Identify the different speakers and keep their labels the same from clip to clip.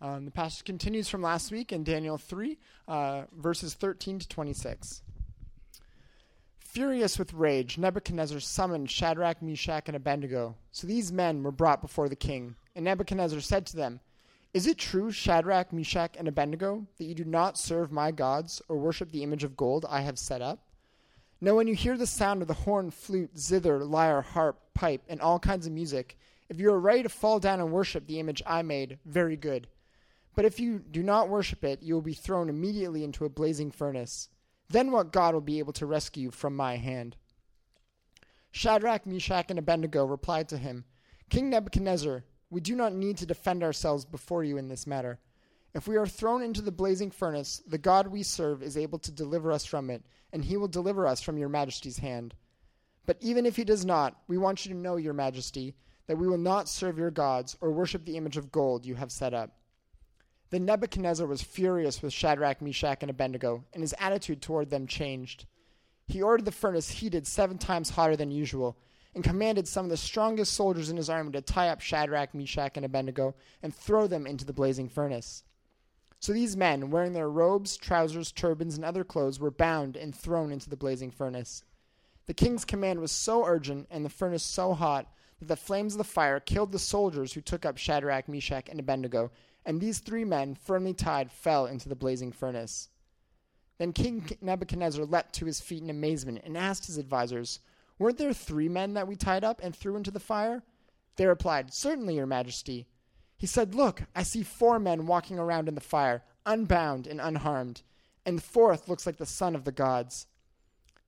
Speaker 1: Um, the passage continues from last week in Daniel 3, uh, verses 13 to 26. Furious with rage, Nebuchadnezzar summoned Shadrach, Meshach, and Abednego. So these men were brought before the king. And Nebuchadnezzar said to them, Is it true, Shadrach, Meshach, and Abednego, that you do not serve my gods or worship the image of gold I have set up? Now, when you hear the sound of the horn, flute, zither, lyre, harp, pipe, and all kinds of music, if you are ready to fall down and worship the image I made, very good. But if you do not worship it, you will be thrown immediately into a blazing furnace. Then what God will be able to rescue you from my hand? Shadrach, Meshach, and Abednego replied to him, King Nebuchadnezzar, we do not need to defend ourselves before you in this matter. If we are thrown into the blazing furnace, the God we serve is able to deliver us from it, and he will deliver us from your majesty's hand. But even if he does not, we want you to know, your majesty, that we will not serve your gods or worship the image of gold you have set up. Then Nebuchadnezzar was furious with Shadrach, Meshach, and Abednego, and his attitude toward them changed. He ordered the furnace heated seven times hotter than usual, and commanded some of the strongest soldiers in his army to tie up Shadrach, Meshach, and Abednego and throw them into the blazing furnace. So these men, wearing their robes, trousers, turbans, and other clothes, were bound and thrown into the blazing furnace. The king's command was so urgent and the furnace so hot that the flames of the fire killed the soldiers who took up Shadrach, Meshach, and Abednego, and these three men, firmly tied, fell into the blazing furnace. Then King Nebuchadnezzar leapt to his feet in amazement and asked his advisers, Weren't there three men that we tied up and threw into the fire? They replied, Certainly, your majesty. He said, Look, I see four men walking around in the fire, unbound and unharmed, and the fourth looks like the son of the gods.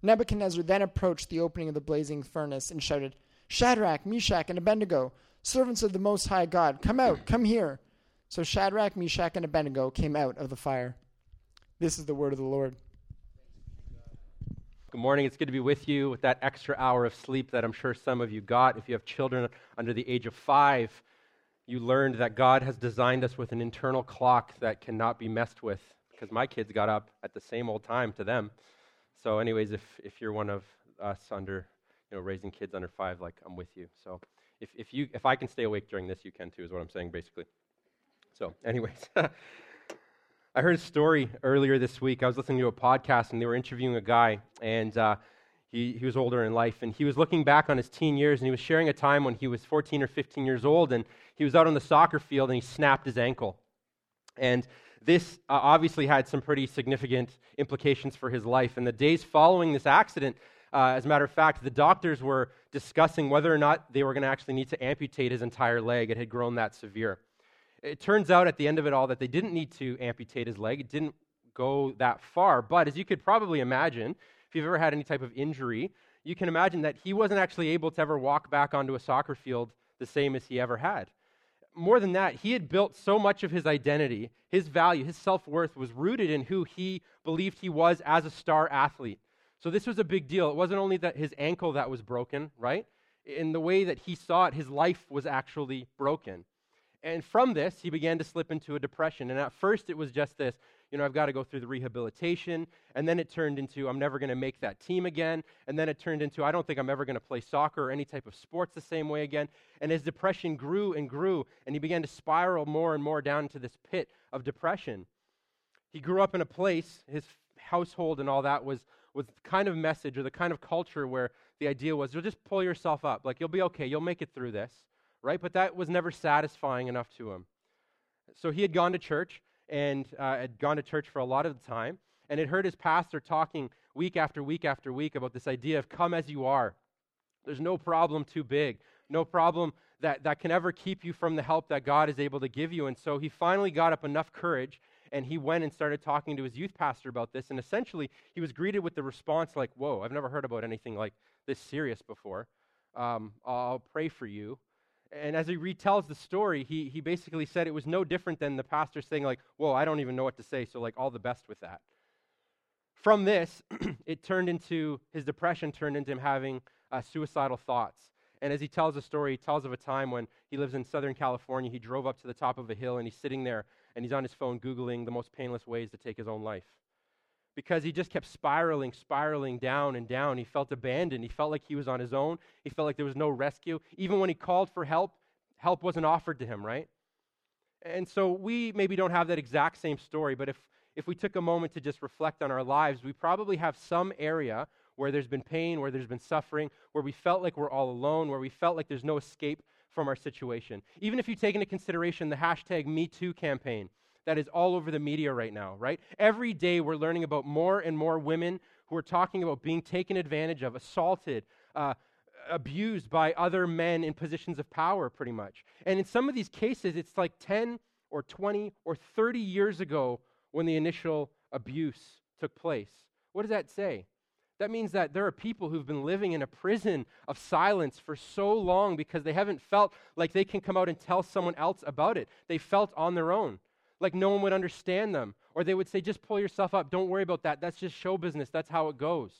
Speaker 1: Nebuchadnezzar then approached the opening of the blazing furnace and shouted, Shadrach, Meshach, and Abednego, servants of the Most High God, come out, come here. So Shadrach, Meshach, and Abednego came out of the fire. This is the word of the Lord.
Speaker 2: Good morning. It's good to be with you with that extra hour of sleep that I'm sure some of you got. If you have children under the age of five, you learned that God has designed us with an internal clock that cannot be messed with because my kids got up at the same old time to them. So, anyways, if, if you're one of us under, you know, raising kids under five, like I'm with you. So, if, if, you, if I can stay awake during this, you can too, is what I'm saying basically. So, anyways, I heard a story earlier this week. I was listening to a podcast, and they were interviewing a guy, and uh, he, he was older in life, and he was looking back on his teen years, and he was sharing a time when he was 14 or 15 years old, and he was out on the soccer field, and he snapped his ankle. And this uh, obviously had some pretty significant implications for his life. And the days following this accident, uh, as a matter of fact, the doctors were discussing whether or not they were going to actually need to amputate his entire leg. It had grown that severe. It turns out at the end of it all that they didn't need to amputate his leg. It didn't go that far. But as you could probably imagine, if you've ever had any type of injury, you can imagine that he wasn't actually able to ever walk back onto a soccer field the same as he ever had. More than that, he had built so much of his identity, his value, his self worth was rooted in who he believed he was as a star athlete. So this was a big deal. It wasn't only that his ankle that was broken, right? In the way that he saw it, his life was actually broken. And from this, he began to slip into a depression. And at first, it was just this you know, I've got to go through the rehabilitation. And then it turned into, I'm never going to make that team again. And then it turned into, I don't think I'm ever going to play soccer or any type of sports the same way again. And his depression grew and grew. And he began to spiral more and more down into this pit of depression. He grew up in a place, his household and all that was, was the kind of message or the kind of culture where the idea was, you'll just pull yourself up. Like, you'll be okay. You'll make it through this right? But that was never satisfying enough to him. So he had gone to church and uh, had gone to church for a lot of the time and had heard his pastor talking week after week after week about this idea of come as you are. There's no problem too big, no problem that, that can ever keep you from the help that God is able to give you. And so he finally got up enough courage and he went and started talking to his youth pastor about this. And essentially, he was greeted with the response like, Whoa, I've never heard about anything like this serious before. Um, I'll pray for you. And as he retells the story, he, he basically said it was no different than the pastor saying, like, whoa, I don't even know what to say, so like all the best with that. From this, it turned into, his depression turned into him having uh, suicidal thoughts. And as he tells the story, he tells of a time when he lives in Southern California. He drove up to the top of a hill and he's sitting there and he's on his phone Googling the most painless ways to take his own life because he just kept spiraling, spiraling down and down. He felt abandoned. He felt like he was on his own. He felt like there was no rescue. Even when he called for help, help wasn't offered to him, right? And so we maybe don't have that exact same story, but if, if we took a moment to just reflect on our lives, we probably have some area where there's been pain, where there's been suffering, where we felt like we're all alone, where we felt like there's no escape from our situation. Even if you take into consideration the hashtag MeToo campaign that is all over the media right now, right? Every day we're learning about more and more women who are talking about being taken advantage of, assaulted, uh, abused by other men in positions of power, pretty much. And in some of these cases, it's like 10 or 20 or 30 years ago when the initial abuse took place. What does that say? That means that there are people who've been living in a prison of silence for so long because they haven't felt like they can come out and tell someone else about it. They felt on their own, like no one would understand them. Or they would say, just pull yourself up. Don't worry about that. That's just show business. That's how it goes.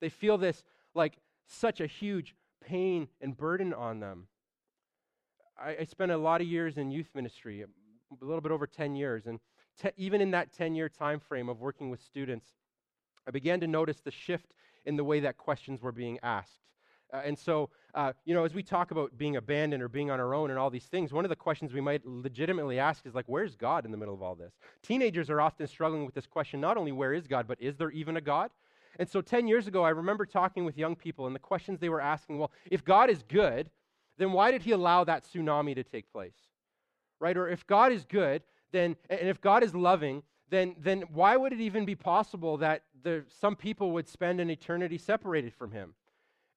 Speaker 2: They feel this like such a huge pain and burden on them. I, I spent a lot of years in youth ministry, a little bit over 10 years. And te- even in that 10 year time frame of working with students, I began to notice the shift in the way that questions were being asked. Uh, and so, uh, you know, as we talk about being abandoned or being on our own and all these things, one of the questions we might legitimately ask is like, where's God in the middle of all this? Teenagers are often struggling with this question not only where is God, but is there even a God? And so 10 years ago, I remember talking with young people, and the questions they were asking well, if God is good, then why did he allow that tsunami to take place? Right? Or if God is good, then, and if God is loving, then, then why would it even be possible that there, some people would spend an eternity separated from him?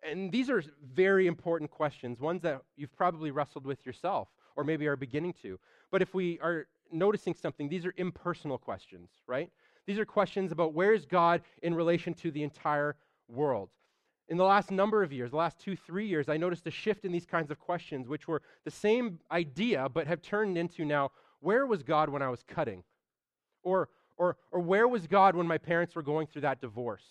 Speaker 2: And these are very important questions, ones that you've probably wrestled with yourself, or maybe are beginning to. But if we are noticing something, these are impersonal questions, right? These are questions about where is God in relation to the entire world. In the last number of years, the last two, three years, I noticed a shift in these kinds of questions, which were the same idea, but have turned into now, where was God when I was cutting? Or, or, or where was God when my parents were going through that divorce?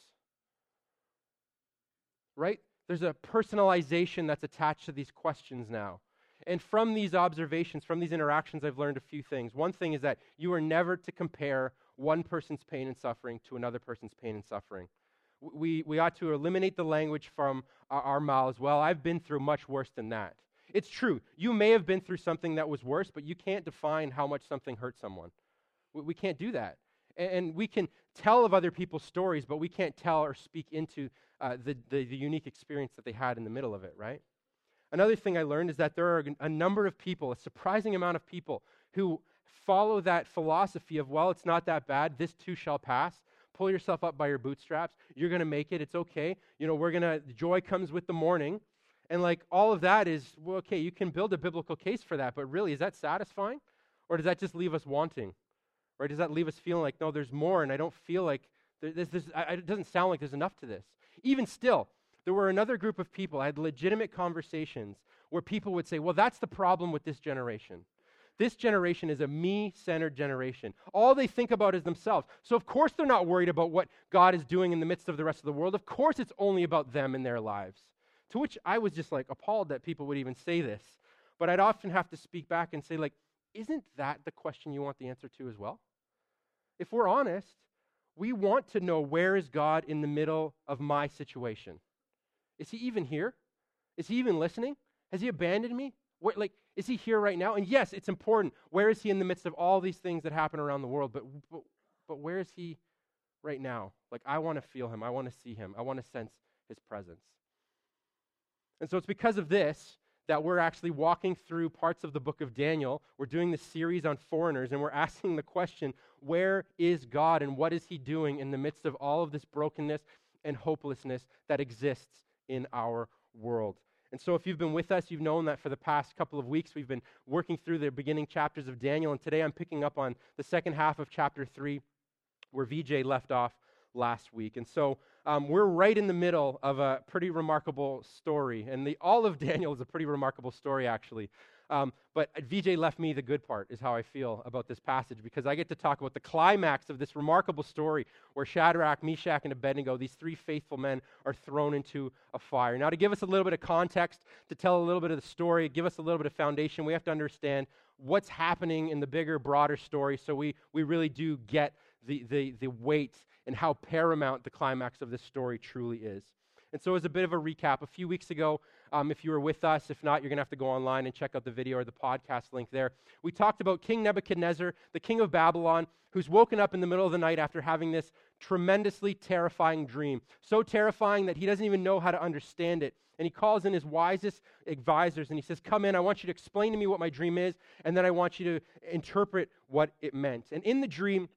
Speaker 2: Right? There's a personalization that's attached to these questions now. And from these observations, from these interactions, I've learned a few things. One thing is that you are never to compare one person's pain and suffering to another person's pain and suffering. We, we ought to eliminate the language from our, our mouths. Well, I've been through much worse than that. It's true. You may have been through something that was worse, but you can't define how much something hurt someone. We, we can't do that. And, we can tell of other people's stories, but we can't tell or speak into uh, the, the, the unique experience that they had in the middle of it, right? Another thing I learned is that there are a number of people, a surprising amount of people, who follow that philosophy of, well, it's not that bad, this too shall pass. Pull yourself up by your bootstraps. You're going to make it. It's okay. You know, we're going to, joy comes with the morning. And like all of that is, well, okay, you can build a biblical case for that, but really, is that satisfying? Or does that just leave us wanting? Or does that leave us feeling like, no, there's more, and I don't feel like, there's, there's, I, it doesn't sound like there's enough to this? Even still, there were another group of people, I had legitimate conversations where people would say, well, that's the problem with this generation. This generation is a me centered generation. All they think about is themselves. So, of course, they're not worried about what God is doing in the midst of the rest of the world. Of course, it's only about them and their lives. To which I was just like appalled that people would even say this. But I'd often have to speak back and say, like, isn't that the question you want the answer to as well? If we're honest, we want to know where is God in the middle of my situation? Is he even here? Is he even listening? Has he abandoned me? Like, is he here right now? And yes, it's important. Where is he in the midst of all these things that happen around the world? But, but, but where is he right now? Like, I want to feel him. I want to see him. I want to sense his presence. And so it's because of this that we're actually walking through parts of the book of Daniel. We're doing the series on foreigners, and we're asking the question where is God and what is he doing in the midst of all of this brokenness and hopelessness that exists in our world? And so, if you've been with us, you've known that for the past couple of weeks we've been working through the beginning chapters of Daniel. And today I'm picking up on the second half of chapter 3, where VJ left off last week. And so, um, we're right in the middle of a pretty remarkable story. And the, all of Daniel is a pretty remarkable story, actually. Um, but VJ left me the good part, is how I feel about this passage, because I get to talk about the climax of this remarkable story where Shadrach, Meshach, and Abednego, these three faithful men, are thrown into a fire. Now, to give us a little bit of context, to tell a little bit of the story, give us a little bit of foundation, we have to understand what's happening in the bigger, broader story so we, we really do get the, the, the weight and how paramount the climax of this story truly is. And so, as a bit of a recap, a few weeks ago, um, if you were with us, if not, you're going to have to go online and check out the video or the podcast link there. We talked about King Nebuchadnezzar, the king of Babylon, who's woken up in the middle of the night after having this tremendously terrifying dream. So terrifying that he doesn't even know how to understand it. And he calls in his wisest advisors and he says, Come in, I want you to explain to me what my dream is, and then I want you to interpret what it meant. And in the dream,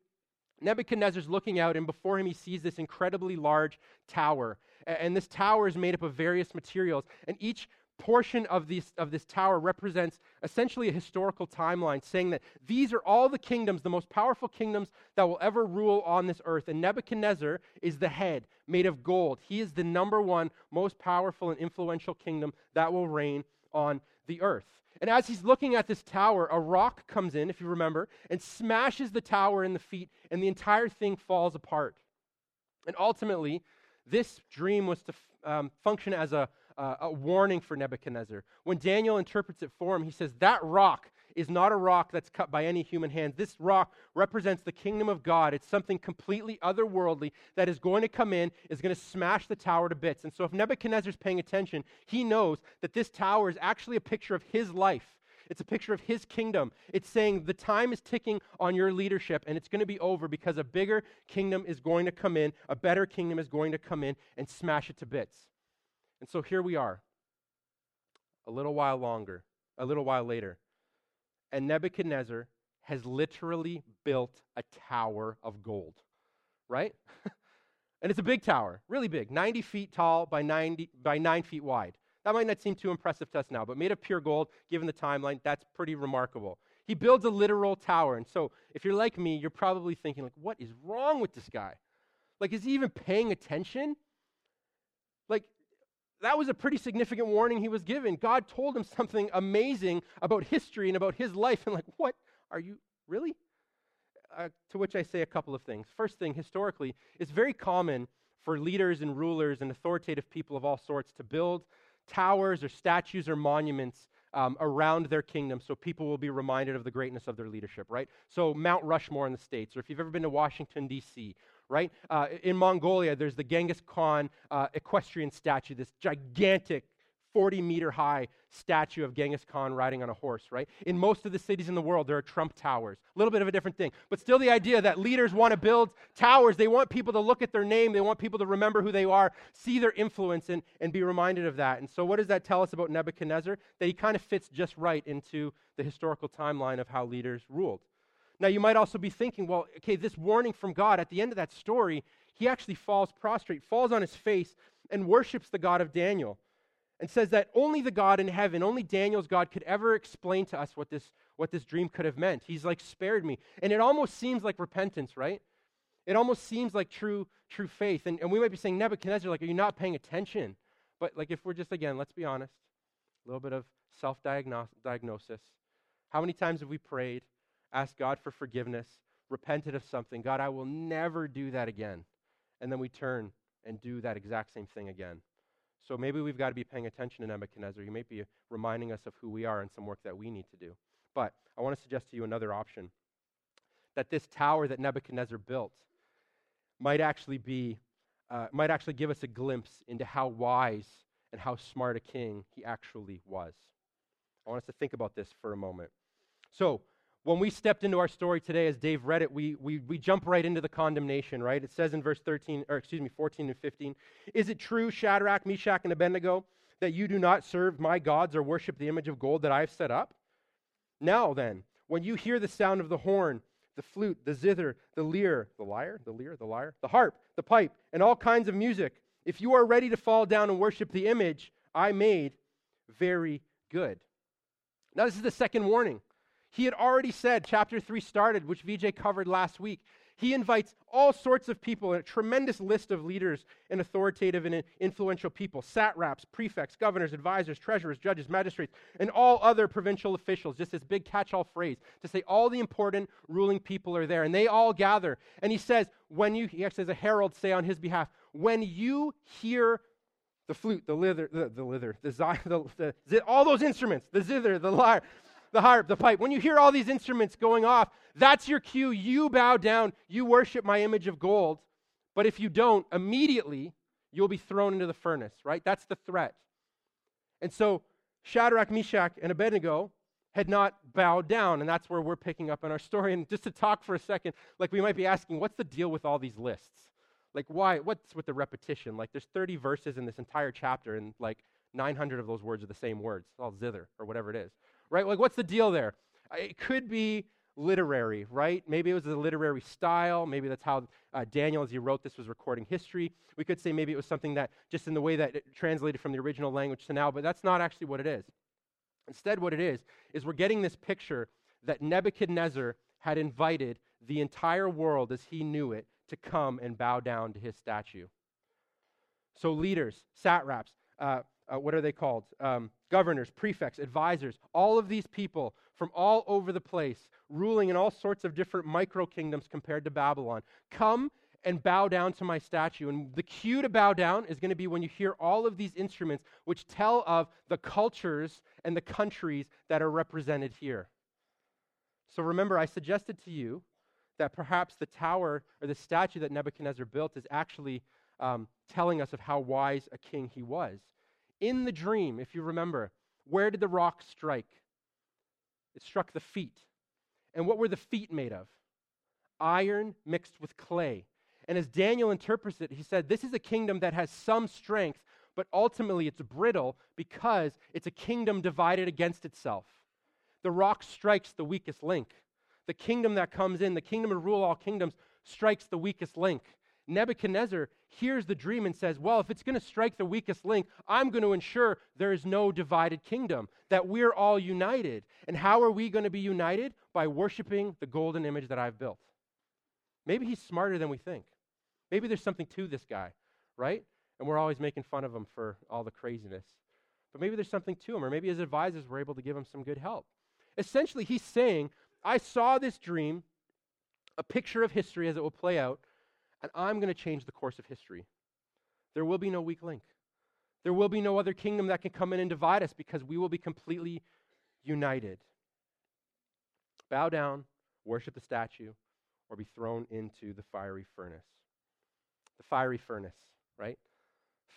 Speaker 2: Nebuchadnezzar's looking out, and before him, he sees this incredibly large tower. And this tower is made up of various materials, and each portion of this, of this tower represents essentially a historical timeline, saying that these are all the kingdoms, the most powerful kingdoms that will ever rule on this earth. And Nebuchadnezzar is the head, made of gold. He is the number one most powerful and influential kingdom that will reign on the earth. And as he's looking at this tower, a rock comes in, if you remember, and smashes the tower in the feet, and the entire thing falls apart. And ultimately, this dream was to um, function as a, uh, a warning for Nebuchadnezzar. When Daniel interprets it for him, he says, That rock is not a rock that's cut by any human hand. This rock represents the kingdom of God. It's something completely otherworldly that is going to come in, is going to smash the tower to bits. And so, if Nebuchadnezzar's paying attention, he knows that this tower is actually a picture of his life. It's a picture of his kingdom. It's saying the time is ticking on your leadership and it's going to be over because a bigger kingdom is going to come in, a better kingdom is going to come in and smash it to bits. And so here we are, a little while longer, a little while later. And Nebuchadnezzar has literally built a tower of gold, right? and it's a big tower, really big, 90 feet tall by, 90, by 9 feet wide. That might not seem too impressive to us now, but made of pure gold, given the timeline, that's pretty remarkable. He builds a literal tower. And so, if you're like me, you're probably thinking, like, what is wrong with this guy? Like, is he even paying attention? That was a pretty significant warning he was given. God told him something amazing about history and about his life. And, like, what? Are you really? Uh, to which I say a couple of things. First thing, historically, it's very common for leaders and rulers and authoritative people of all sorts to build towers or statues or monuments um, around their kingdom so people will be reminded of the greatness of their leadership, right? So, Mount Rushmore in the States, or if you've ever been to Washington, D.C., right? Uh, in Mongolia, there's the Genghis Khan uh, equestrian statue, this gigantic 40 meter high statue of Genghis Khan riding on a horse, right? In most of the cities in the world, there are Trump towers. A little bit of a different thing. But still, the idea that leaders want to build towers, they want people to look at their name, they want people to remember who they are, see their influence, and, and be reminded of that. And so, what does that tell us about Nebuchadnezzar? That he kind of fits just right into the historical timeline of how leaders ruled. Now, you might also be thinking, well, okay, this warning from God, at the end of that story, he actually falls prostrate, falls on his face, and worships the God of Daniel and says that only the God in heaven, only Daniel's God could ever explain to us what this, what this dream could have meant. He's like, spared me. And it almost seems like repentance, right? It almost seems like true, true faith. And, and we might be saying, Nebuchadnezzar, like, are you not paying attention? But like, if we're just, again, let's be honest, a little bit of self diagnosis. How many times have we prayed, asked God for forgiveness, repented of something? God, I will never do that again. And then we turn and do that exact same thing again. So maybe we've got to be paying attention to Nebuchadnezzar. He may be reminding us of who we are and some work that we need to do. But I want to suggest to you another option that this tower that Nebuchadnezzar built might actually be, uh, might actually give us a glimpse into how wise and how smart a king he actually was. I want us to think about this for a moment. So, when we stepped into our story today, as Dave read it, we, we, we jump right into the condemnation, right? It says in verse 13, or excuse me, 14 and 15, Is it true, Shadrach, Meshach, and Abednego, that you do not serve my gods or worship the image of gold that I have set up? Now then, when you hear the sound of the horn, the flute, the zither, the lyre, the lyre, the lyre, the lyre, the harp, the pipe, and all kinds of music, if you are ready to fall down and worship the image I made, very good. Now, this is the second warning. He had already said, chapter 3 started, which VJ covered last week. He invites all sorts of people, a tremendous list of leaders and authoritative and influential people satraps, prefects, governors, advisors, treasurers, judges, magistrates, and all other provincial officials. Just this big catch all phrase to say all the important ruling people are there. And they all gather. And he says, when you, he actually has a herald say on his behalf, when you hear the flute, the lither, the, the lither, the, the, the, all those instruments, the zither, the lyre, the harp, the pipe, when you hear all these instruments going off, that's your cue. You bow down, you worship my image of gold. But if you don't, immediately you'll be thrown into the furnace, right? That's the threat. And so Shadrach, Meshach, and Abednego had not bowed down, and that's where we're picking up in our story. And just to talk for a second, like we might be asking, what's the deal with all these lists? Like, why? What's with the repetition? Like, there's 30 verses in this entire chapter, and like 900 of those words are the same words. It's all zither or whatever it is, right? Like, what's the deal there? It could be literary, right? Maybe it was a literary style. Maybe that's how uh, Daniel, as he wrote this, was recording history. We could say maybe it was something that just in the way that it translated from the original language to now, but that's not actually what it is. Instead, what it is, is we're getting this picture that Nebuchadnezzar had invited the entire world as he knew it to come and bow down to his statue. So, leaders, satraps, uh, uh, what are they called? Um, governors, prefects, advisors, all of these people from all over the place, ruling in all sorts of different micro kingdoms compared to Babylon, come and bow down to my statue. And the cue to bow down is going to be when you hear all of these instruments which tell of the cultures and the countries that are represented here. So remember, I suggested to you that perhaps the tower or the statue that Nebuchadnezzar built is actually um, telling us of how wise a king he was. In the dream, if you remember, where did the rock strike? It struck the feet. And what were the feet made of? Iron mixed with clay. And as Daniel interprets it, he said, This is a kingdom that has some strength, but ultimately it's brittle because it's a kingdom divided against itself. The rock strikes the weakest link. The kingdom that comes in, the kingdom to rule all kingdoms, strikes the weakest link. Nebuchadnezzar hears the dream and says, Well, if it's going to strike the weakest link, I'm going to ensure there is no divided kingdom, that we're all united. And how are we going to be united? By worshiping the golden image that I've built. Maybe he's smarter than we think. Maybe there's something to this guy, right? And we're always making fun of him for all the craziness. But maybe there's something to him, or maybe his advisors were able to give him some good help. Essentially, he's saying, I saw this dream, a picture of history as it will play out, and I'm going to change the course of history. There will be no weak link. There will be no other kingdom that can come in and divide us because we will be completely united. Bow down, worship the statue, or be thrown into the fiery furnace. The fiery furnace, right?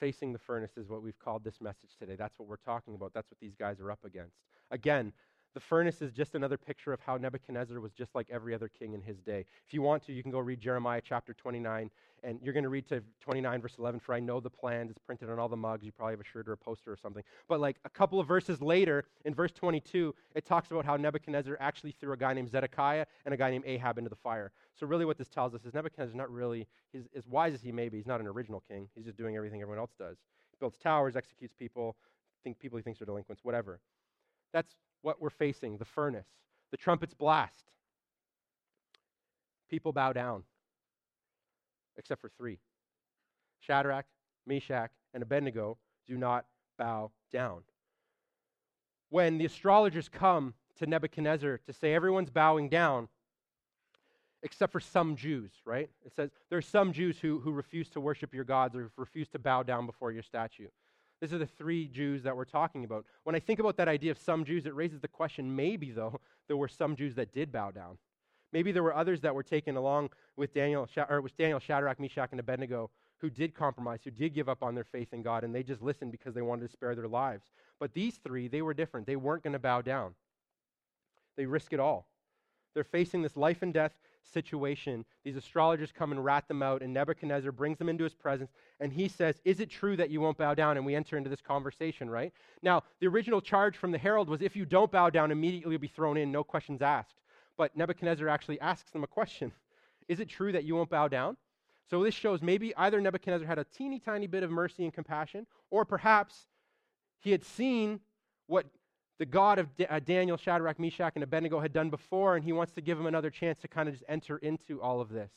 Speaker 2: Facing the furnace is what we've called this message today. That's what we're talking about. That's what these guys are up against. Again, the furnace is just another picture of how Nebuchadnezzar was just like every other king in his day. If you want to, you can go read Jeremiah chapter 29, and you're going to read to 29, verse 11, for I know the plans. It's printed on all the mugs. You probably have a shirt or a poster or something. But like a couple of verses later, in verse 22, it talks about how Nebuchadnezzar actually threw a guy named Zedekiah and a guy named Ahab into the fire. So really what this tells us is Nebuchadnezzar's not really, he's, as wise as he may be, he's not an original king. He's just doing everything everyone else does. He builds towers, executes people, think people he thinks are delinquents, whatever. That's what we're facing the furnace, the trumpets blast. People bow down, except for three Shadrach, Meshach, and Abednego do not bow down. When the astrologers come to Nebuchadnezzar to say everyone's bowing down, except for some Jews, right? It says there are some Jews who, who refuse to worship your gods or refuse to bow down before your statue. These are the three Jews that we're talking about. When I think about that idea of some Jews, it raises the question maybe, though, there were some Jews that did bow down. Maybe there were others that were taken along with Daniel, or with Daniel, Shadrach, Meshach, and Abednego who did compromise, who did give up on their faith in God, and they just listened because they wanted to spare their lives. But these three, they were different. They weren't going to bow down. They risk it all. They're facing this life and death situation. These astrologers come and rat them out, and Nebuchadnezzar brings them into his presence, and he says, Is it true that you won't bow down? And we enter into this conversation, right? Now, the original charge from the herald was if you don't bow down, immediately you'll be thrown in, no questions asked. But Nebuchadnezzar actually asks them a question Is it true that you won't bow down? So this shows maybe either Nebuchadnezzar had a teeny tiny bit of mercy and compassion, or perhaps he had seen what the God of uh, Daniel, Shadrach, Meshach, and Abednego had done before, and he wants to give them another chance to kind of just enter into all of this.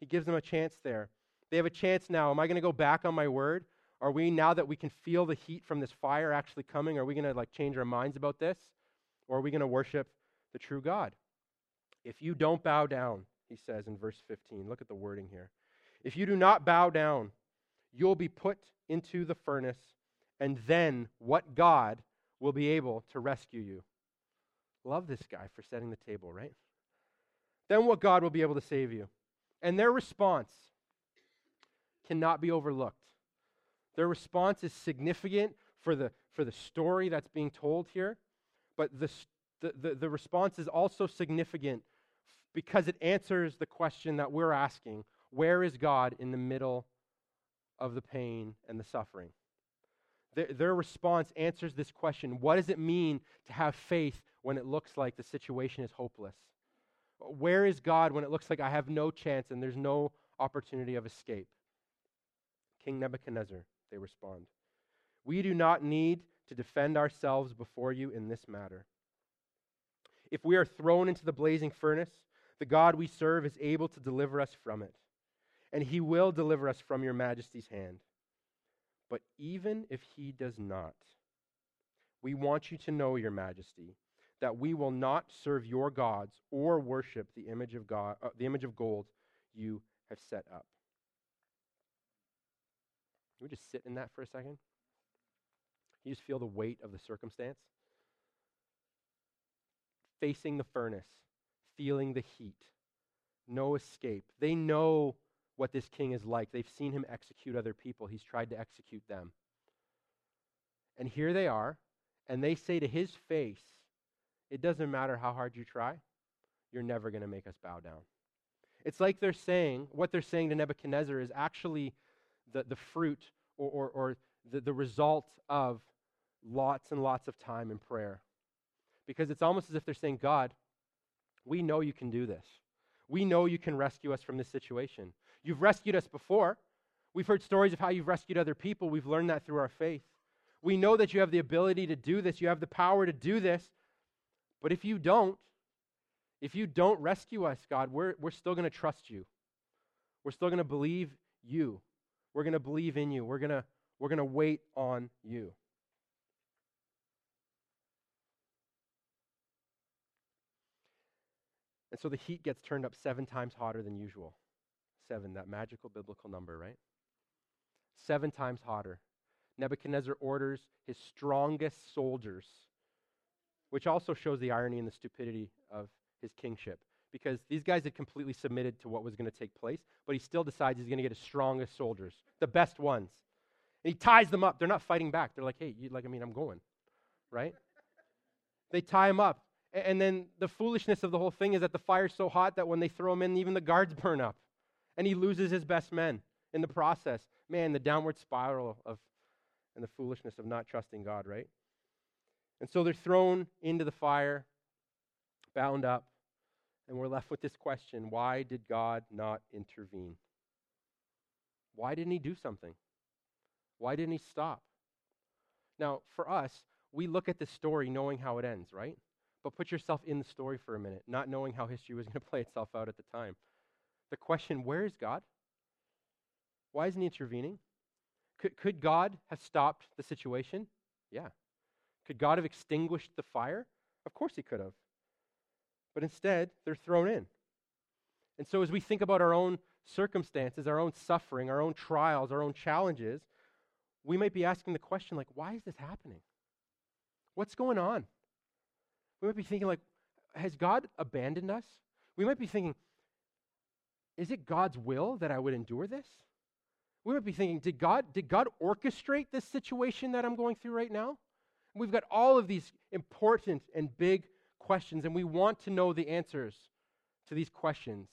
Speaker 2: He gives them a chance there. They have a chance now. Am I going to go back on my word? Are we, now that we can feel the heat from this fire actually coming, are we going to like change our minds about this? Or are we going to worship the true God? If you don't bow down, he says in verse 15, look at the wording here. If you do not bow down, you'll be put into the furnace, and then what God will be able to rescue you. Love this guy for setting the table, right? Then what God will be able to save you. And their response cannot be overlooked. Their response is significant for the, for the story that's being told here, but the, the, the, the response is also significant because it answers the question that we're asking where is God in the middle of the pain and the suffering? Their, their, response answers this question What does it mean to have faith when it looks like the situation is hopeless? Where is God when it looks like I have no chance and there's no opportunity of escape? King Nebuchadnezzar, they respond. We do not need to defend ourselves before you in this matter. If we are thrown into the blazing furnace, the God we serve is able to deliver us from it, and he will deliver us from your majesty's hand. But even if he does not, we want you to know, your majesty, that we will not serve your gods or worship the image of God, uh, the image of gold you have set up. Can we just sit in that for a second? You just feel the weight of the circumstance. Facing the furnace, feeling the heat, no escape. They know what this king is like. They've seen him execute other people, he's tried to execute them. And here they are, and they say to his face, It doesn't matter how hard you try, you're never going to make us bow down. It's like they're saying, what they're saying to Nebuchadnezzar is actually the, the fruit or, or, or the, the result of lots and lots of time in prayer. Because it's almost as if they're saying, God, we know you can do this. We know you can rescue us from this situation. You've rescued us before. We've heard stories of how you've rescued other people. We've learned that through our faith. We know that you have the ability to do this, you have the power to do this. But if you don't, if you don't rescue us, God, we're, we're still going to trust you. We're still going to believe you. We're going to believe in you. We're going to, we're going to wait on you. And so the heat gets turned up seven times hotter than usual. Seven, that magical biblical number, right? Seven times hotter. Nebuchadnezzar orders his strongest soldiers, which also shows the irony and the stupidity of his kingship. Because these guys had completely submitted to what was going to take place, but he still decides he's going to get his strongest soldiers, the best ones. And he ties them up. They're not fighting back. They're like, hey, you, like, I mean, I'm going, right? they tie him up. And then the foolishness of the whole thing is that the fire's so hot that when they throw him in, even the guards burn up. And he loses his best men in the process. Man, the downward spiral of and the foolishness of not trusting God, right? And so they're thrown into the fire, bound up, and we're left with this question why did God not intervene? Why didn't he do something? Why didn't he stop? Now, for us, we look at the story knowing how it ends, right? But put yourself in the story for a minute, not knowing how history was going to play itself out at the time. The question where is God? Why isn't he intervening? Could, could God have stopped the situation? Yeah. Could God have extinguished the fire? Of course he could have. But instead, they're thrown in. And so, as we think about our own circumstances, our own suffering, our own trials, our own challenges, we might be asking the question, like, why is this happening? What's going on? We might be thinking, like, has God abandoned us? We might be thinking, is it God's will that I would endure this? We might be thinking, did God, did God orchestrate this situation that I'm going through right now? We've got all of these important and big questions, and we want to know the answers to these questions.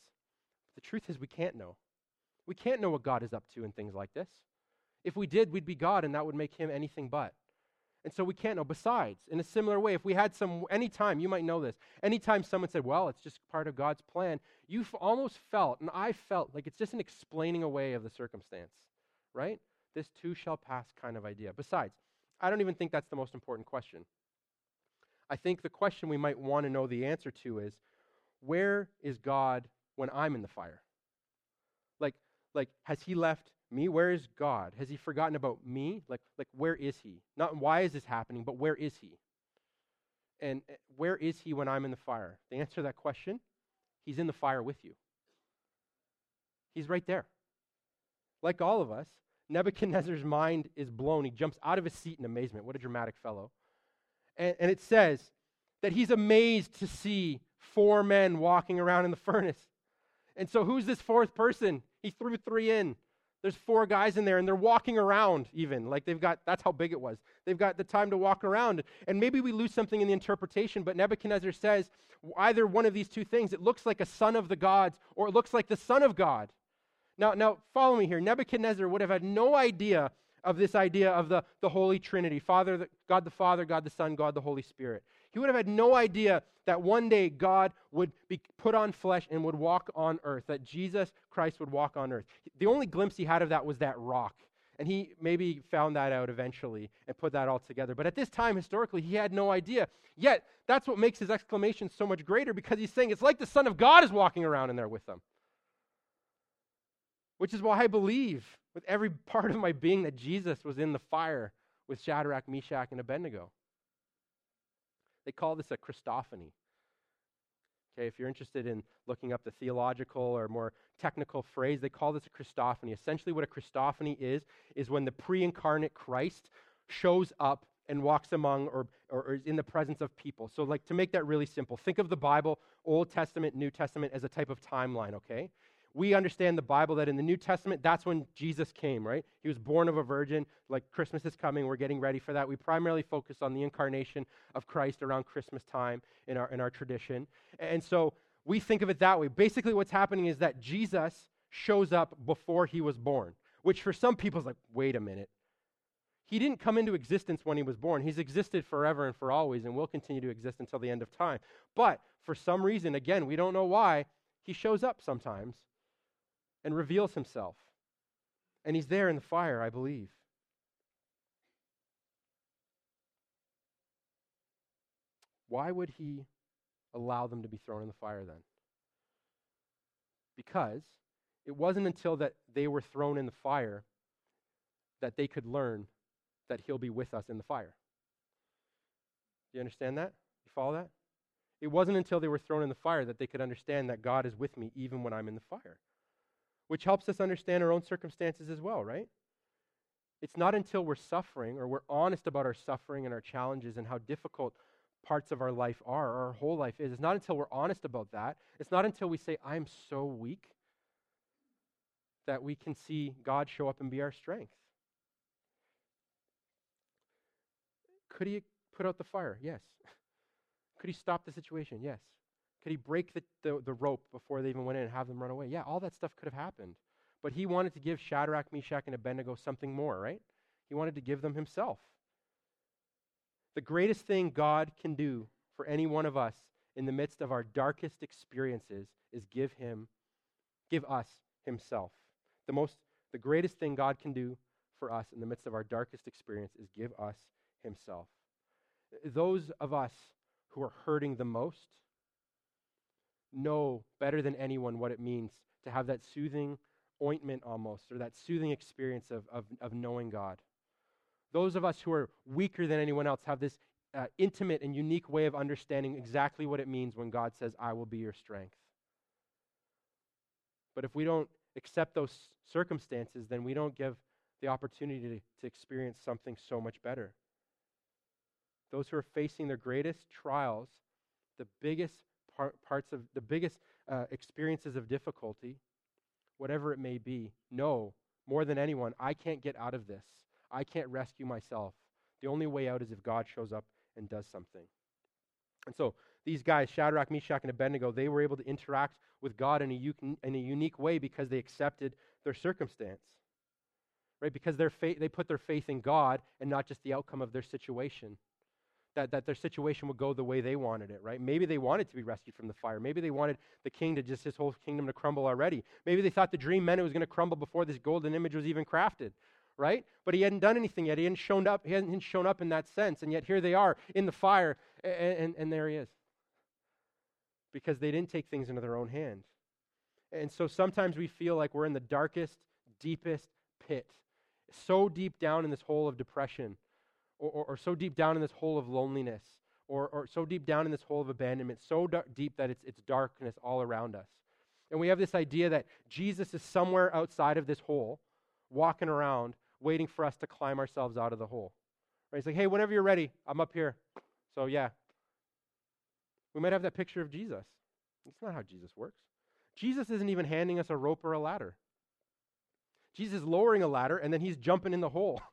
Speaker 2: But the truth is, we can't know. We can't know what God is up to in things like this. If we did, we'd be God, and that would make him anything but. And so we can't know. Besides, in a similar way, if we had some, anytime, you might know this, anytime someone said, well, it's just part of God's plan, you almost felt, and I felt, like it's just an explaining away of the circumstance, right? This too shall pass kind of idea. Besides, I don't even think that's the most important question. I think the question we might want to know the answer to is where is God when I'm in the fire? Like, like has he left me? Where is God? Has he forgotten about me? Like, like where is he? Not why is this happening, but where is he? And eh, where is he when I'm in the fire? The answer to that question, he's in the fire with you. He's right there. Like all of us, Nebuchadnezzar's mind is blown. He jumps out of his seat in amazement. What a dramatic fellow. And, and it says that he's amazed to see four men walking around in the furnace. And so, who's this fourth person? He threw three in There's four guys in there and they're walking around even. Like they've got, that's how big it was. They've got the time to walk around. And maybe we lose something in the interpretation, but Nebuchadnezzar says either one of these two things. It looks like a son of the gods or it looks like the son of God. Now, now follow me here. Nebuchadnezzar would have had no idea of this idea of the, the Holy Trinity Father, the, God the Father, God the Son, God the Holy Spirit. He would have had no idea that one day God would be put on flesh and would walk on earth, that Jesus Christ would walk on earth. The only glimpse he had of that was that rock. And he maybe found that out eventually and put that all together. But at this time, historically, he had no idea. Yet, that's what makes his exclamation so much greater because he's saying it's like the Son of God is walking around in there with them. Which is why I believe with every part of my being that Jesus was in the fire with Shadrach, Meshach, and Abednego. They call this a Christophany. Okay, if you're interested in looking up the theological or more technical phrase, they call this a Christophany. Essentially, what a Christophany is, is when the pre incarnate Christ shows up and walks among or, or, or, is in the presence of people. So, like to make that really simple, think of the Bible, Old Testament, New Testament, as a type of timeline, okay? We understand the Bible that in the New Testament, that's when Jesus came, right? He was born of a virgin. Like Christmas is coming, we're getting ready for that. We primarily focus on the incarnation of Christ around Christmas time in our, in our tradition. And so we think of it that way. Basically, what's happening is that Jesus shows up before he was born, which for some people is like, wait a minute. He didn't come into existence when he was born. He's existed forever and for always and will continue to exist until the end of time. But for some reason, again, we don't know why, he shows up sometimes and reveals himself. And he's there in the fire, I believe. Why would he allow them to be thrown in the fire then? Because it wasn't until that they were thrown in the fire that they could learn that he'll be with us in the fire. Do you understand that? You follow that? It wasn't until they were thrown in the fire that they could understand that God is with me even when I'm in the fire which helps us understand our own circumstances as well, right? It's not until we're suffering or we're honest about our suffering and our challenges and how difficult parts of our life are, or our whole life is. It's not until we're honest about that. It's not until we say, I'm so weak, that we can see God show up and be our strength. Could he put out the fire? Yes. Could he stop the situation? Yes. Could he break the, the, the, rope before they even went in and have them run away? Yeah, all that stuff could have happened. But he wanted to give Shadrach, Meshach, and Abednego something more, right? He wanted to give them himself. The greatest thing God can do for any one of us in the midst of our darkest experiences is give him, give us himself. The most, the greatest thing God can do for us in the midst of our darkest experience is give us himself. Those of us who are hurting the most, know better than anyone what it means to have that soothing ointment almost, or that soothing experience of, of, of knowing God. Those of us who are weaker than anyone else have this uh, intimate and unique way of understanding exactly what it means when God says, I will be your strength. But if we don't accept those circumstances, then we don't give the opportunity to, to experience something so much better. Those who are facing their greatest trials, the biggest parts of the biggest uh, experiences of difficulty, whatever it may be, know more than anyone, I can't get out of this. I can't rescue myself. The only way out is if God shows up and does something. And so these guys, Shadrach, Meshach, and Abednego, they were able to interact with God in a, u- in a unique way because they accepted their circumstance. Right? Because their they put their faith in God and not just the outcome of their situation that, that their situation would go the way they wanted it, right? Maybe they wanted to be rescued from the fire. Maybe they wanted the king to just his whole kingdom to crumble already. Maybe they thought the dream meant it was going to crumble before this golden image was even crafted, right? But he hadn't done anything yet. He hadn't shown up. He hadn't shown up in that sense. And yet here they are in the fire, and, and, and there he is. Because they didn't take things into their own hand. And so sometimes we feel like we're in the darkest, deepest pit, so deep down in this hole of depression or, or, or, so deep down in this hole of loneliness, or, or so deep down in this hole of abandonment, so deep that it's, it's darkness all around us. And we have this idea that Jesus is somewhere outside of this hole, walking around, waiting for us to climb ourselves out of the hole. Right? He's like, hey, whenever you're ready, I'm up here. So, yeah. We might have that picture of Jesus. That's not how Jesus works. Jesus isn't even handing us a rope or a ladder. Jesus is lowering a ladder and then he's jumping in the hole.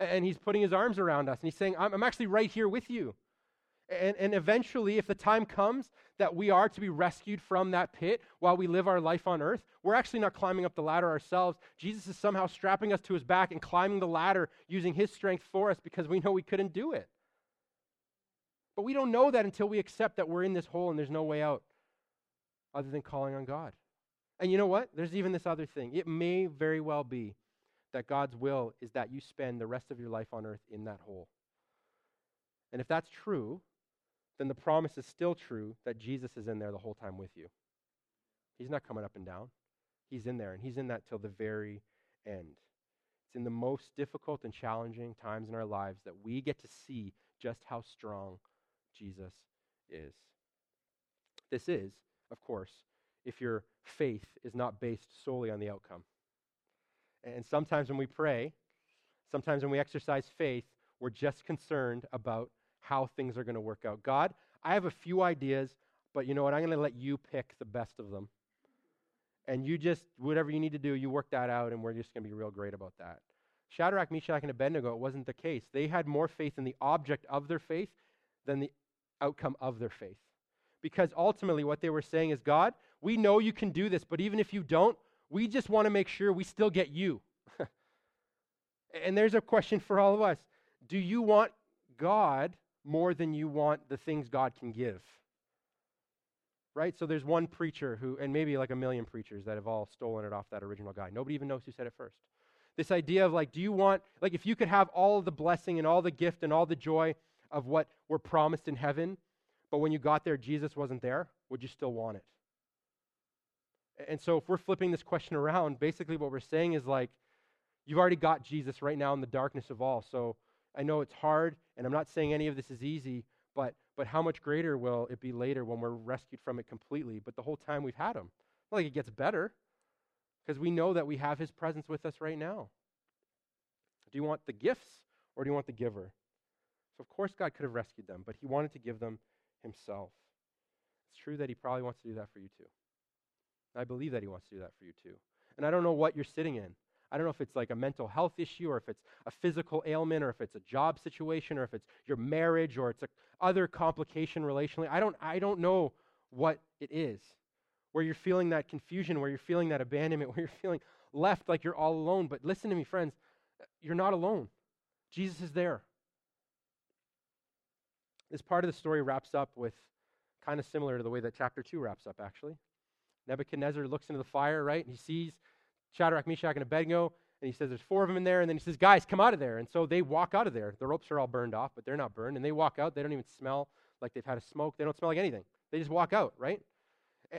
Speaker 2: And he's putting his arms around us and he's saying, I'm, I'm actually right here with you. And, and eventually, if the time comes that we are to be rescued from that pit while we live our life on earth, we're actually not climbing up the ladder ourselves. Jesus is somehow strapping us to his back and climbing the ladder using his strength for us because we know we couldn't do it. But we don't know that until we accept that we're in this hole and there's no way out other than calling on God. And you know what? There's even this other thing. It may very well be that God's will is that you spend the rest of your life on earth in that hole. And if that's true, then the promise is still true that Jesus is in there the whole time with you. He's not coming up and down. He's in there, and He's in that till the very end. It's in the most difficult and challenging times in our lives that we get to see just how strong Jesus is. This is, of course, if your faith is not based solely on the outcome. And sometimes when we pray, sometimes when we exercise faith, we're just concerned about how things are going to work out. God, I have a few ideas, but you know what? I'm going to let you pick the best of them. And you just, whatever you need to do, you work that out, and we're just going to be real great about that. Shadrach, Meshach, and Abednego, it wasn't the case. They had more faith in the object of their faith than the outcome of their faith. Because ultimately, what they were saying is, God, we know you can do this, but even if you don't, we just want to make sure we still get you. and there's a question for all of us Do you want God more than you want the things God can give. Right? So there's one preacher who, and maybe like a million preachers that have all stolen it off that original guy. Nobody even knows who said it first. This idea of like, do you want, like, if you could have all the blessing and all the gift and all the joy of what were promised in heaven, but when you got there, Jesus wasn't there, would you still want it? And so if we're flipping this question around, basically what we're saying is like, you've already got Jesus right now in the darkness of all. So I know it's hard, and I'm not saying any of this is easy, but, but how much greater will it be later when we're rescued from it completely? But the whole time we've had Him. Not like it gets better, because we know that we have His presence with us right now. Do you want the gifts, or do you want the giver? So, of course, God could have rescued them, but He wanted to give them Himself. It's true that He probably wants to do that for you too. I believe that He wants to do that for you too. And I don't know what you're sitting in. I don't know if it's like a mental health issue or if it's a physical ailment or if it's a job situation or if it's your marriage or it's a other complication relationally. I don't, I don't know what it is. Where you're feeling that confusion, where you're feeling that abandonment, where you're feeling left like you're all alone. But listen to me, friends, you're not alone. Jesus is there. This part of the story wraps up with kind of similar to the way that chapter 2 wraps up, actually. Nebuchadnezzar looks into the fire, right? And he sees Shadrach, Meshach, and Abednego. And he says there's four of them in there. And then he says, guys, come out of there. And so they walk out of there. The ropes are all burned off, but they're not burned. And they walk out. They don't even smell like they've had a smoke. They don't smell like anything. They just walk out, right?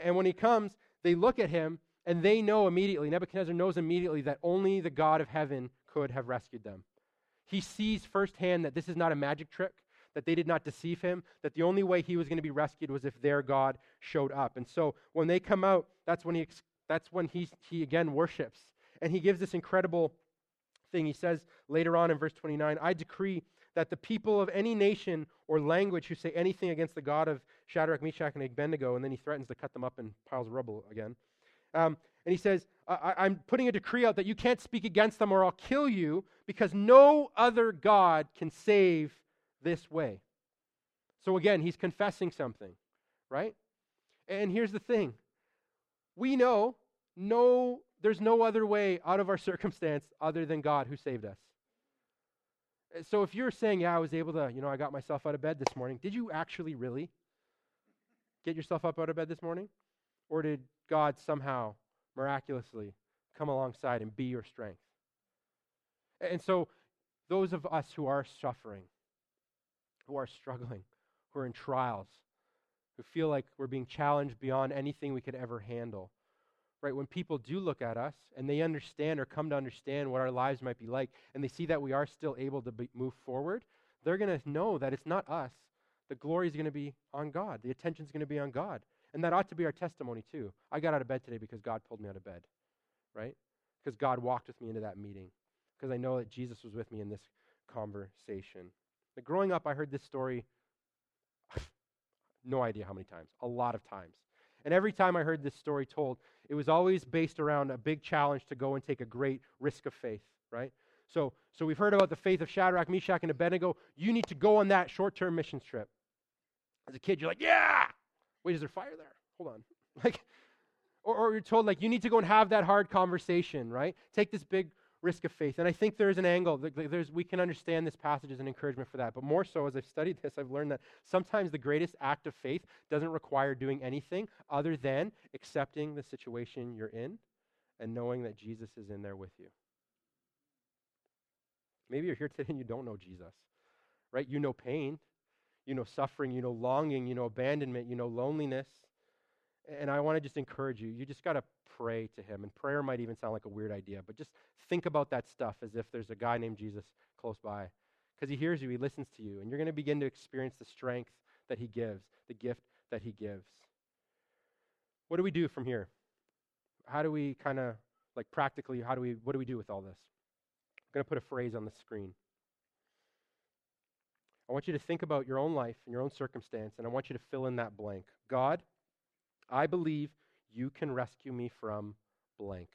Speaker 2: And when he comes, they look at him and they know immediately, Nebuchadnezzar knows immediately that only the God of heaven could have rescued them. He sees firsthand that this is not a magic trick, that they did not deceive him, that the only way he was going to be rescued was if their God showed up. And so when they come out, that's when he that's when he, he again worships. And he gives this incredible thing. He says later on in verse 29 I decree that the people of any nation or language who say anything against the God of Shadrach, Meshach, and Abednego, and then he threatens to cut them up in piles of rubble again. Um, and he says, I, I'm putting a decree out that you can't speak against them or I'll kill you because no other God can save this way. So again, he's confessing something, right? And here's the thing we know no, there's no other way out of our circumstance other than God who saved us. So if you're saying, yeah, I was able to, you know, I got myself out of bed this morning, did you actually really get yourself up out of bed this morning? Or did God somehow miraculously come alongside and be your strength? And so those of us who are suffering, who are struggling, who are in trials, who feel like we're being challenged beyond anything we could ever handle, right, when people do look at us and they understand or come to understand what our lives might be like, and they see that we are still able to be, move forward, they're going to know that it's not us. The glory is going to be on God. The attention is going to be on God. And that ought to be our testimony, too. I got out of bed today because God pulled me out of bed, right? Because God walked with me into that meeting. Because I know that Jesus was with me in this conversation. But growing up, I heard this story no idea how many times, a lot of times. And every time I heard this story told, it was always based around a big challenge to go and take a great risk of faith, right? So, so we've heard about the faith of Shadrach, Meshach, and Abednego. You need to go on that short term mission trip. As a kid, you're like, yeah! Wait, is there fire there? Hold on. Like, or, or you're told, like, you need to go and have that hard conversation, right? Take this big risk of faith. And I think there's an angle. There's, we can understand this passage as an encouragement for that. But more so, as I've studied this, I've learned that sometimes the greatest act of faith doesn't require doing anything other than accepting the situation you're in and knowing that Jesus is in there with you. Maybe you're here today and you don't know Jesus, right? You know pain, you know suffering, you know longing, you know abandonment, you know loneliness. And I want to just encourage you. You just got to pray to him. And prayer might even sound like a weird idea, but just think about that stuff as if there's a guy named Jesus close by. Because he hears you, he listens to you, and you're going to begin to experience the strength that he gives, the gift that he gives. What do we do from here? How do we kind of, like practically, how do we, what do we do with all this? I'm going to put a phrase on the screen. I want you to think about your own life and your own circumstance, and I want you to fill in that blank. God, I believe you can rescue me from blank.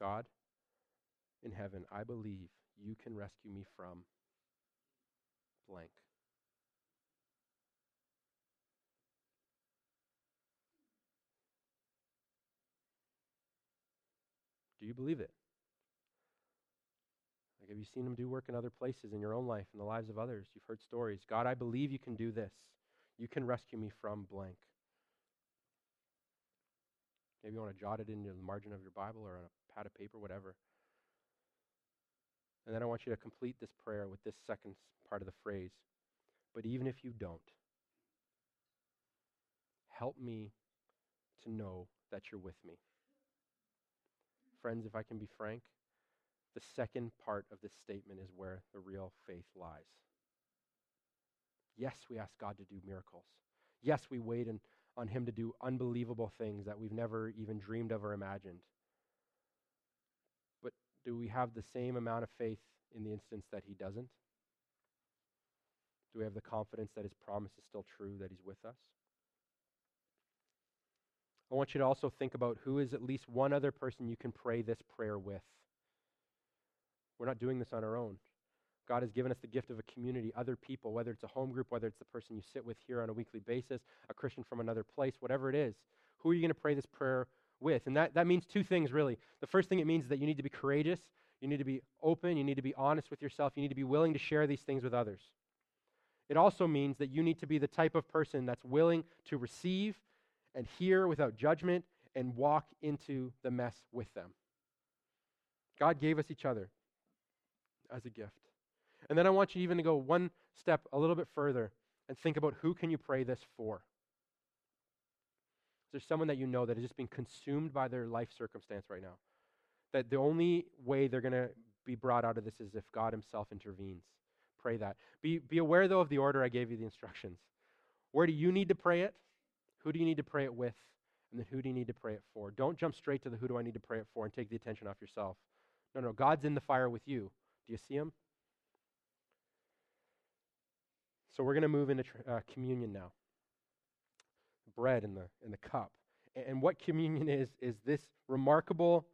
Speaker 2: God in heaven, I believe you can rescue me from blank. Do you believe it? Have you seen him do work in other places in your own life, in the lives of others? You've heard stories. God, I believe you can do this. You can rescue me from blank. Maybe you want to jot it into the margin of your Bible or on a pad of paper, whatever. And then I want you to complete this prayer with this second part of the phrase. But even if you don't, help me to know that you're with me. Friends, if I can be frank, the second part of this statement is where the real faith lies. Yes, we ask God to do miracles. Yes, we wait in, on Him to do unbelievable things that we've never even dreamed of or imagined. But do we have the same amount of faith in the instance that He doesn't? Do we have the confidence that His promise is still true, that He's with us? I want you to also think about who is at least one other person you can pray this prayer with. We're not doing this on our own. God has given us the gift of a community, other people, whether it's a home group, whether it's the person you sit with here on a weekly basis, a Christian from another place, whatever it is. Who are you going to pray this prayer with? And that, that means two things, really. The first thing it means is that you need to be courageous, you need to be open, you need to be honest with yourself, you need to be willing to share these things with others. It also means that you need to be the type of person that's willing to receive and hear without judgment and walk into the mess with them. God gave us each other as a gift. And then I want you even to go one step a little bit further and think about who can you pray this for? Is there someone that you know that is just being consumed by their life circumstance right now? That the only way they're going to be brought out of this is if God Himself intervenes. Pray that. Be, be aware, though, of the order I gave you the instructions. Where do you need to pray it? Who do you need to pray it with? And then who do you need to pray it for? Don't jump straight to the who do I need to pray it for and take the attention off yourself. No, no, God's in the fire with you. Do you see him? So we're going to move into uh, communion now. Bread in the in the cup. And what communion is is this remarkable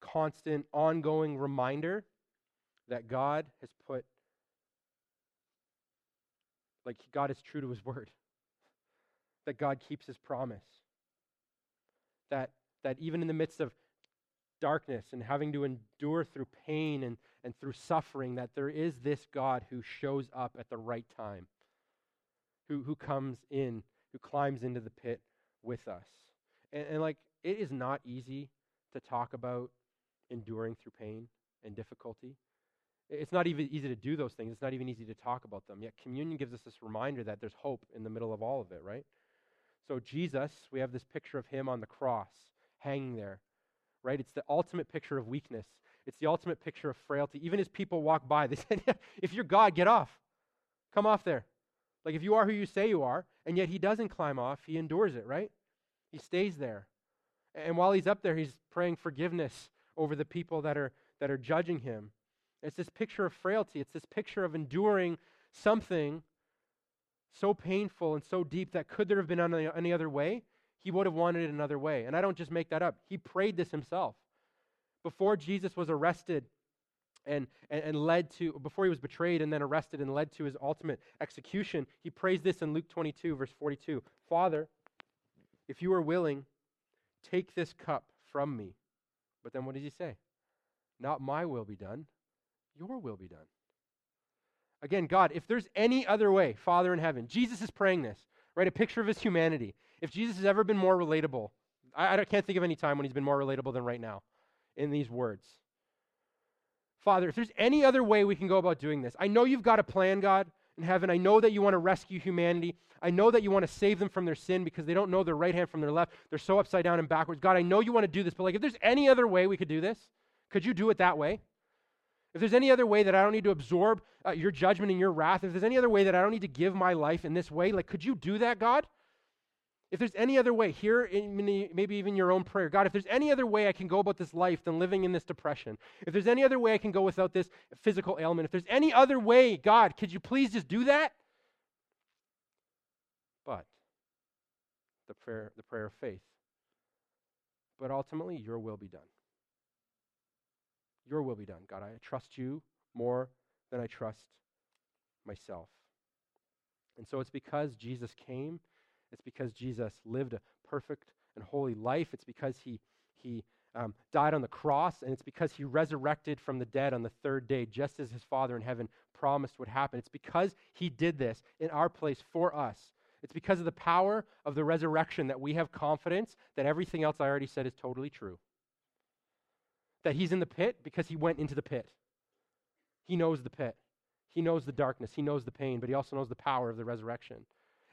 Speaker 2: constant ongoing reminder that God has put like God is true to his word. That God keeps his promise. That that even in the midst of darkness and having to endure through pain and, and through suffering, that there is this God who shows up at the right time, who, who comes in, who climbs into the pit with us. And, and like, it is not easy to talk about enduring through pain and difficulty. It's not even easy to do those things. It's not even easy to talk about them. Yet communion gives us this reminder that there's hope in the middle of all of it, right? So, Jesus, we have this picture of him on the cross, hanging there, right? It's the ultimate picture of weakness. It's the ultimate picture of frailty. Even as people walk by, they said, if you're God, get off. Come off there. Like if you are who you say you are, and yet he doesn't climb off, he endures it, right? He stays there. And while he's up there, he's praying forgiveness over the people that are that are judging him. It's this picture of frailty. It's this picture of enduring something so painful and so deep that could there have been any other way? He would have wanted it another way. And I don't just make that up. He prayed this himself. Before Jesus was arrested and, and, and led to, before he was betrayed and then arrested and led to his ultimate execution, he prays this in Luke 22, verse 42 Father, if you are willing, take this cup from me. But then what does he say? Not my will be done, your will be done. Again, God, if there's any other way, Father in heaven, Jesus is praying this, right? A picture of his humanity. If Jesus has ever been more relatable, I, I can't think of any time when he's been more relatable than right now in these words. Father, if there's any other way we can go about doing this, I know you've got a plan, God, in heaven. I know that you want to rescue humanity. I know that you want to save them from their sin because they don't know their right hand from their left. They're so upside down and backwards. God, I know you want to do this, but like if there's any other way we could do this, could you do it that way? If there's any other way that I don't need to absorb uh, your judgment and your wrath, if there's any other way that I don't need to give my life in this way, like, could you do that, God? If there's any other way, here, maybe even your own prayer, God, if there's any other way I can go about this life than living in this depression, if there's any other way I can go without this physical ailment, if there's any other way, God, could you please just do that? But the prayer, the prayer of faith. But ultimately, your will be done. Your will be done. God, I trust you more than I trust myself. And so it's because Jesus came, it's because Jesus lived a perfect and holy life, it's because he, he um, died on the cross, and it's because he resurrected from the dead on the third day, just as his Father in heaven promised would happen. It's because he did this in our place for us. It's because of the power of the resurrection that we have confidence that everything else I already said is totally true that he's in the pit because he went into the pit. He knows the pit. He knows the darkness. He knows the pain, but he also knows the power of the resurrection.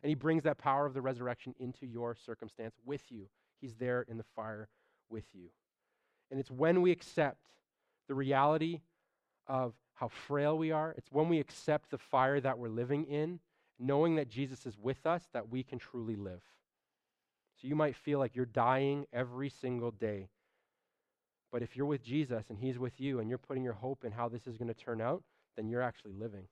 Speaker 2: And he brings that power of the resurrection into your circumstance with you. He's there in the fire with you. And it's when we accept the reality of how frail we are, it's when we accept the fire that we're living in, knowing that Jesus is with us, that we can truly live. So you might feel like you're dying every single day. But if you're with Jesus and He's with you and you're putting your hope in how this is going to turn out, then you're actually living.